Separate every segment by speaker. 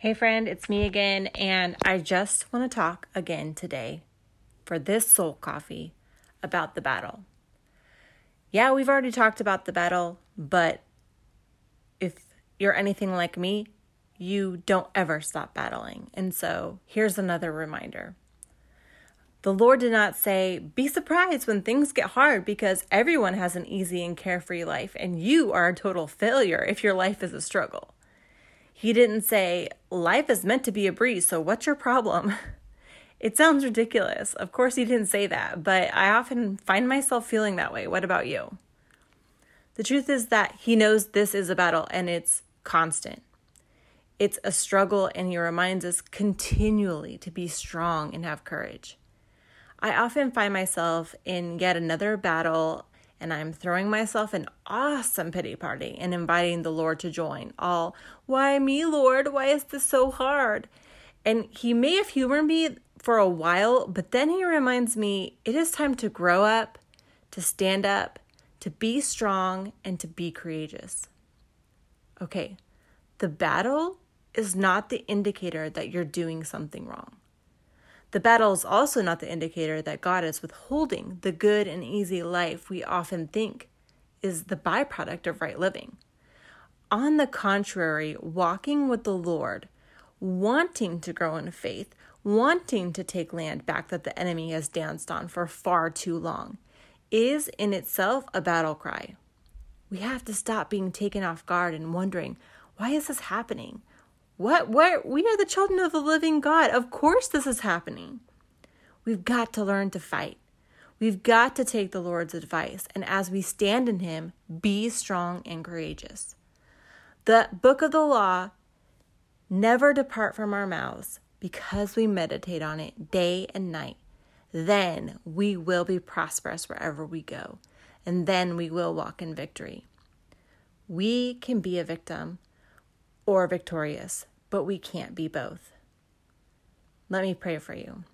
Speaker 1: Hey, friend, it's me again, and I just want to talk again today for this soul coffee about the battle. Yeah, we've already talked about the battle, but if you're anything like me, you don't ever stop battling. And so here's another reminder. The Lord did not say, Be surprised when things get hard because everyone has an easy and carefree life, and you are a total failure if your life is a struggle. He didn't say, Life is meant to be a breeze, so what's your problem? It sounds ridiculous. Of course, he didn't say that, but I often find myself feeling that way. What about you? The truth is that he knows this is a battle and it's constant. It's a struggle, and he reminds us continually to be strong and have courage. I often find myself in yet another battle and I'm throwing myself an awesome pity party and inviting the Lord to join. All, why me, Lord? Why is this so hard? And He may have humored me for a while, but then He reminds me it is time to grow up, to stand up, to be strong, and to be courageous. Okay, the battle is not the indicator that you're doing something wrong. The battle is also not the indicator that God is withholding the good and easy life we often think is the byproduct of right living. On the contrary, walking with the Lord, wanting to grow in faith, wanting to take land back that the enemy has danced on for far too long, is in itself a battle cry. We have to stop being taken off guard and wondering, why is this happening? What? What? We are the children of the living God. Of course, this is happening. We've got to learn to fight. We've got to take the Lord's advice, and as we stand in Him, be strong and courageous. The book of the law never depart from our mouths because we meditate on it day and night. Then we will be prosperous wherever we go, and then we will walk in victory. We can be a victim or victorious but we can't be both. Let me pray for you.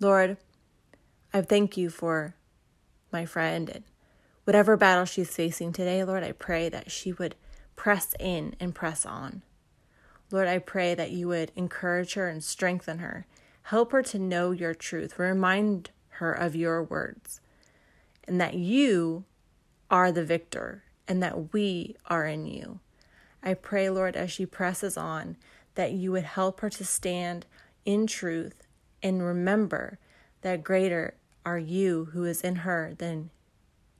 Speaker 1: Lord, I thank you for my friend and whatever battle she's facing today, Lord, I pray that she would press in and press on. Lord, I pray that you would encourage her and strengthen her. Help her to know your truth. Remind her of your words and that you are the victor and that we are in you. I pray, Lord, as she presses on, that you would help her to stand in truth and remember that greater are you who is in her than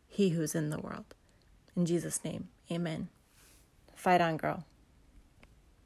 Speaker 1: he who is in the world. In Jesus' name, amen. Fight on, girl.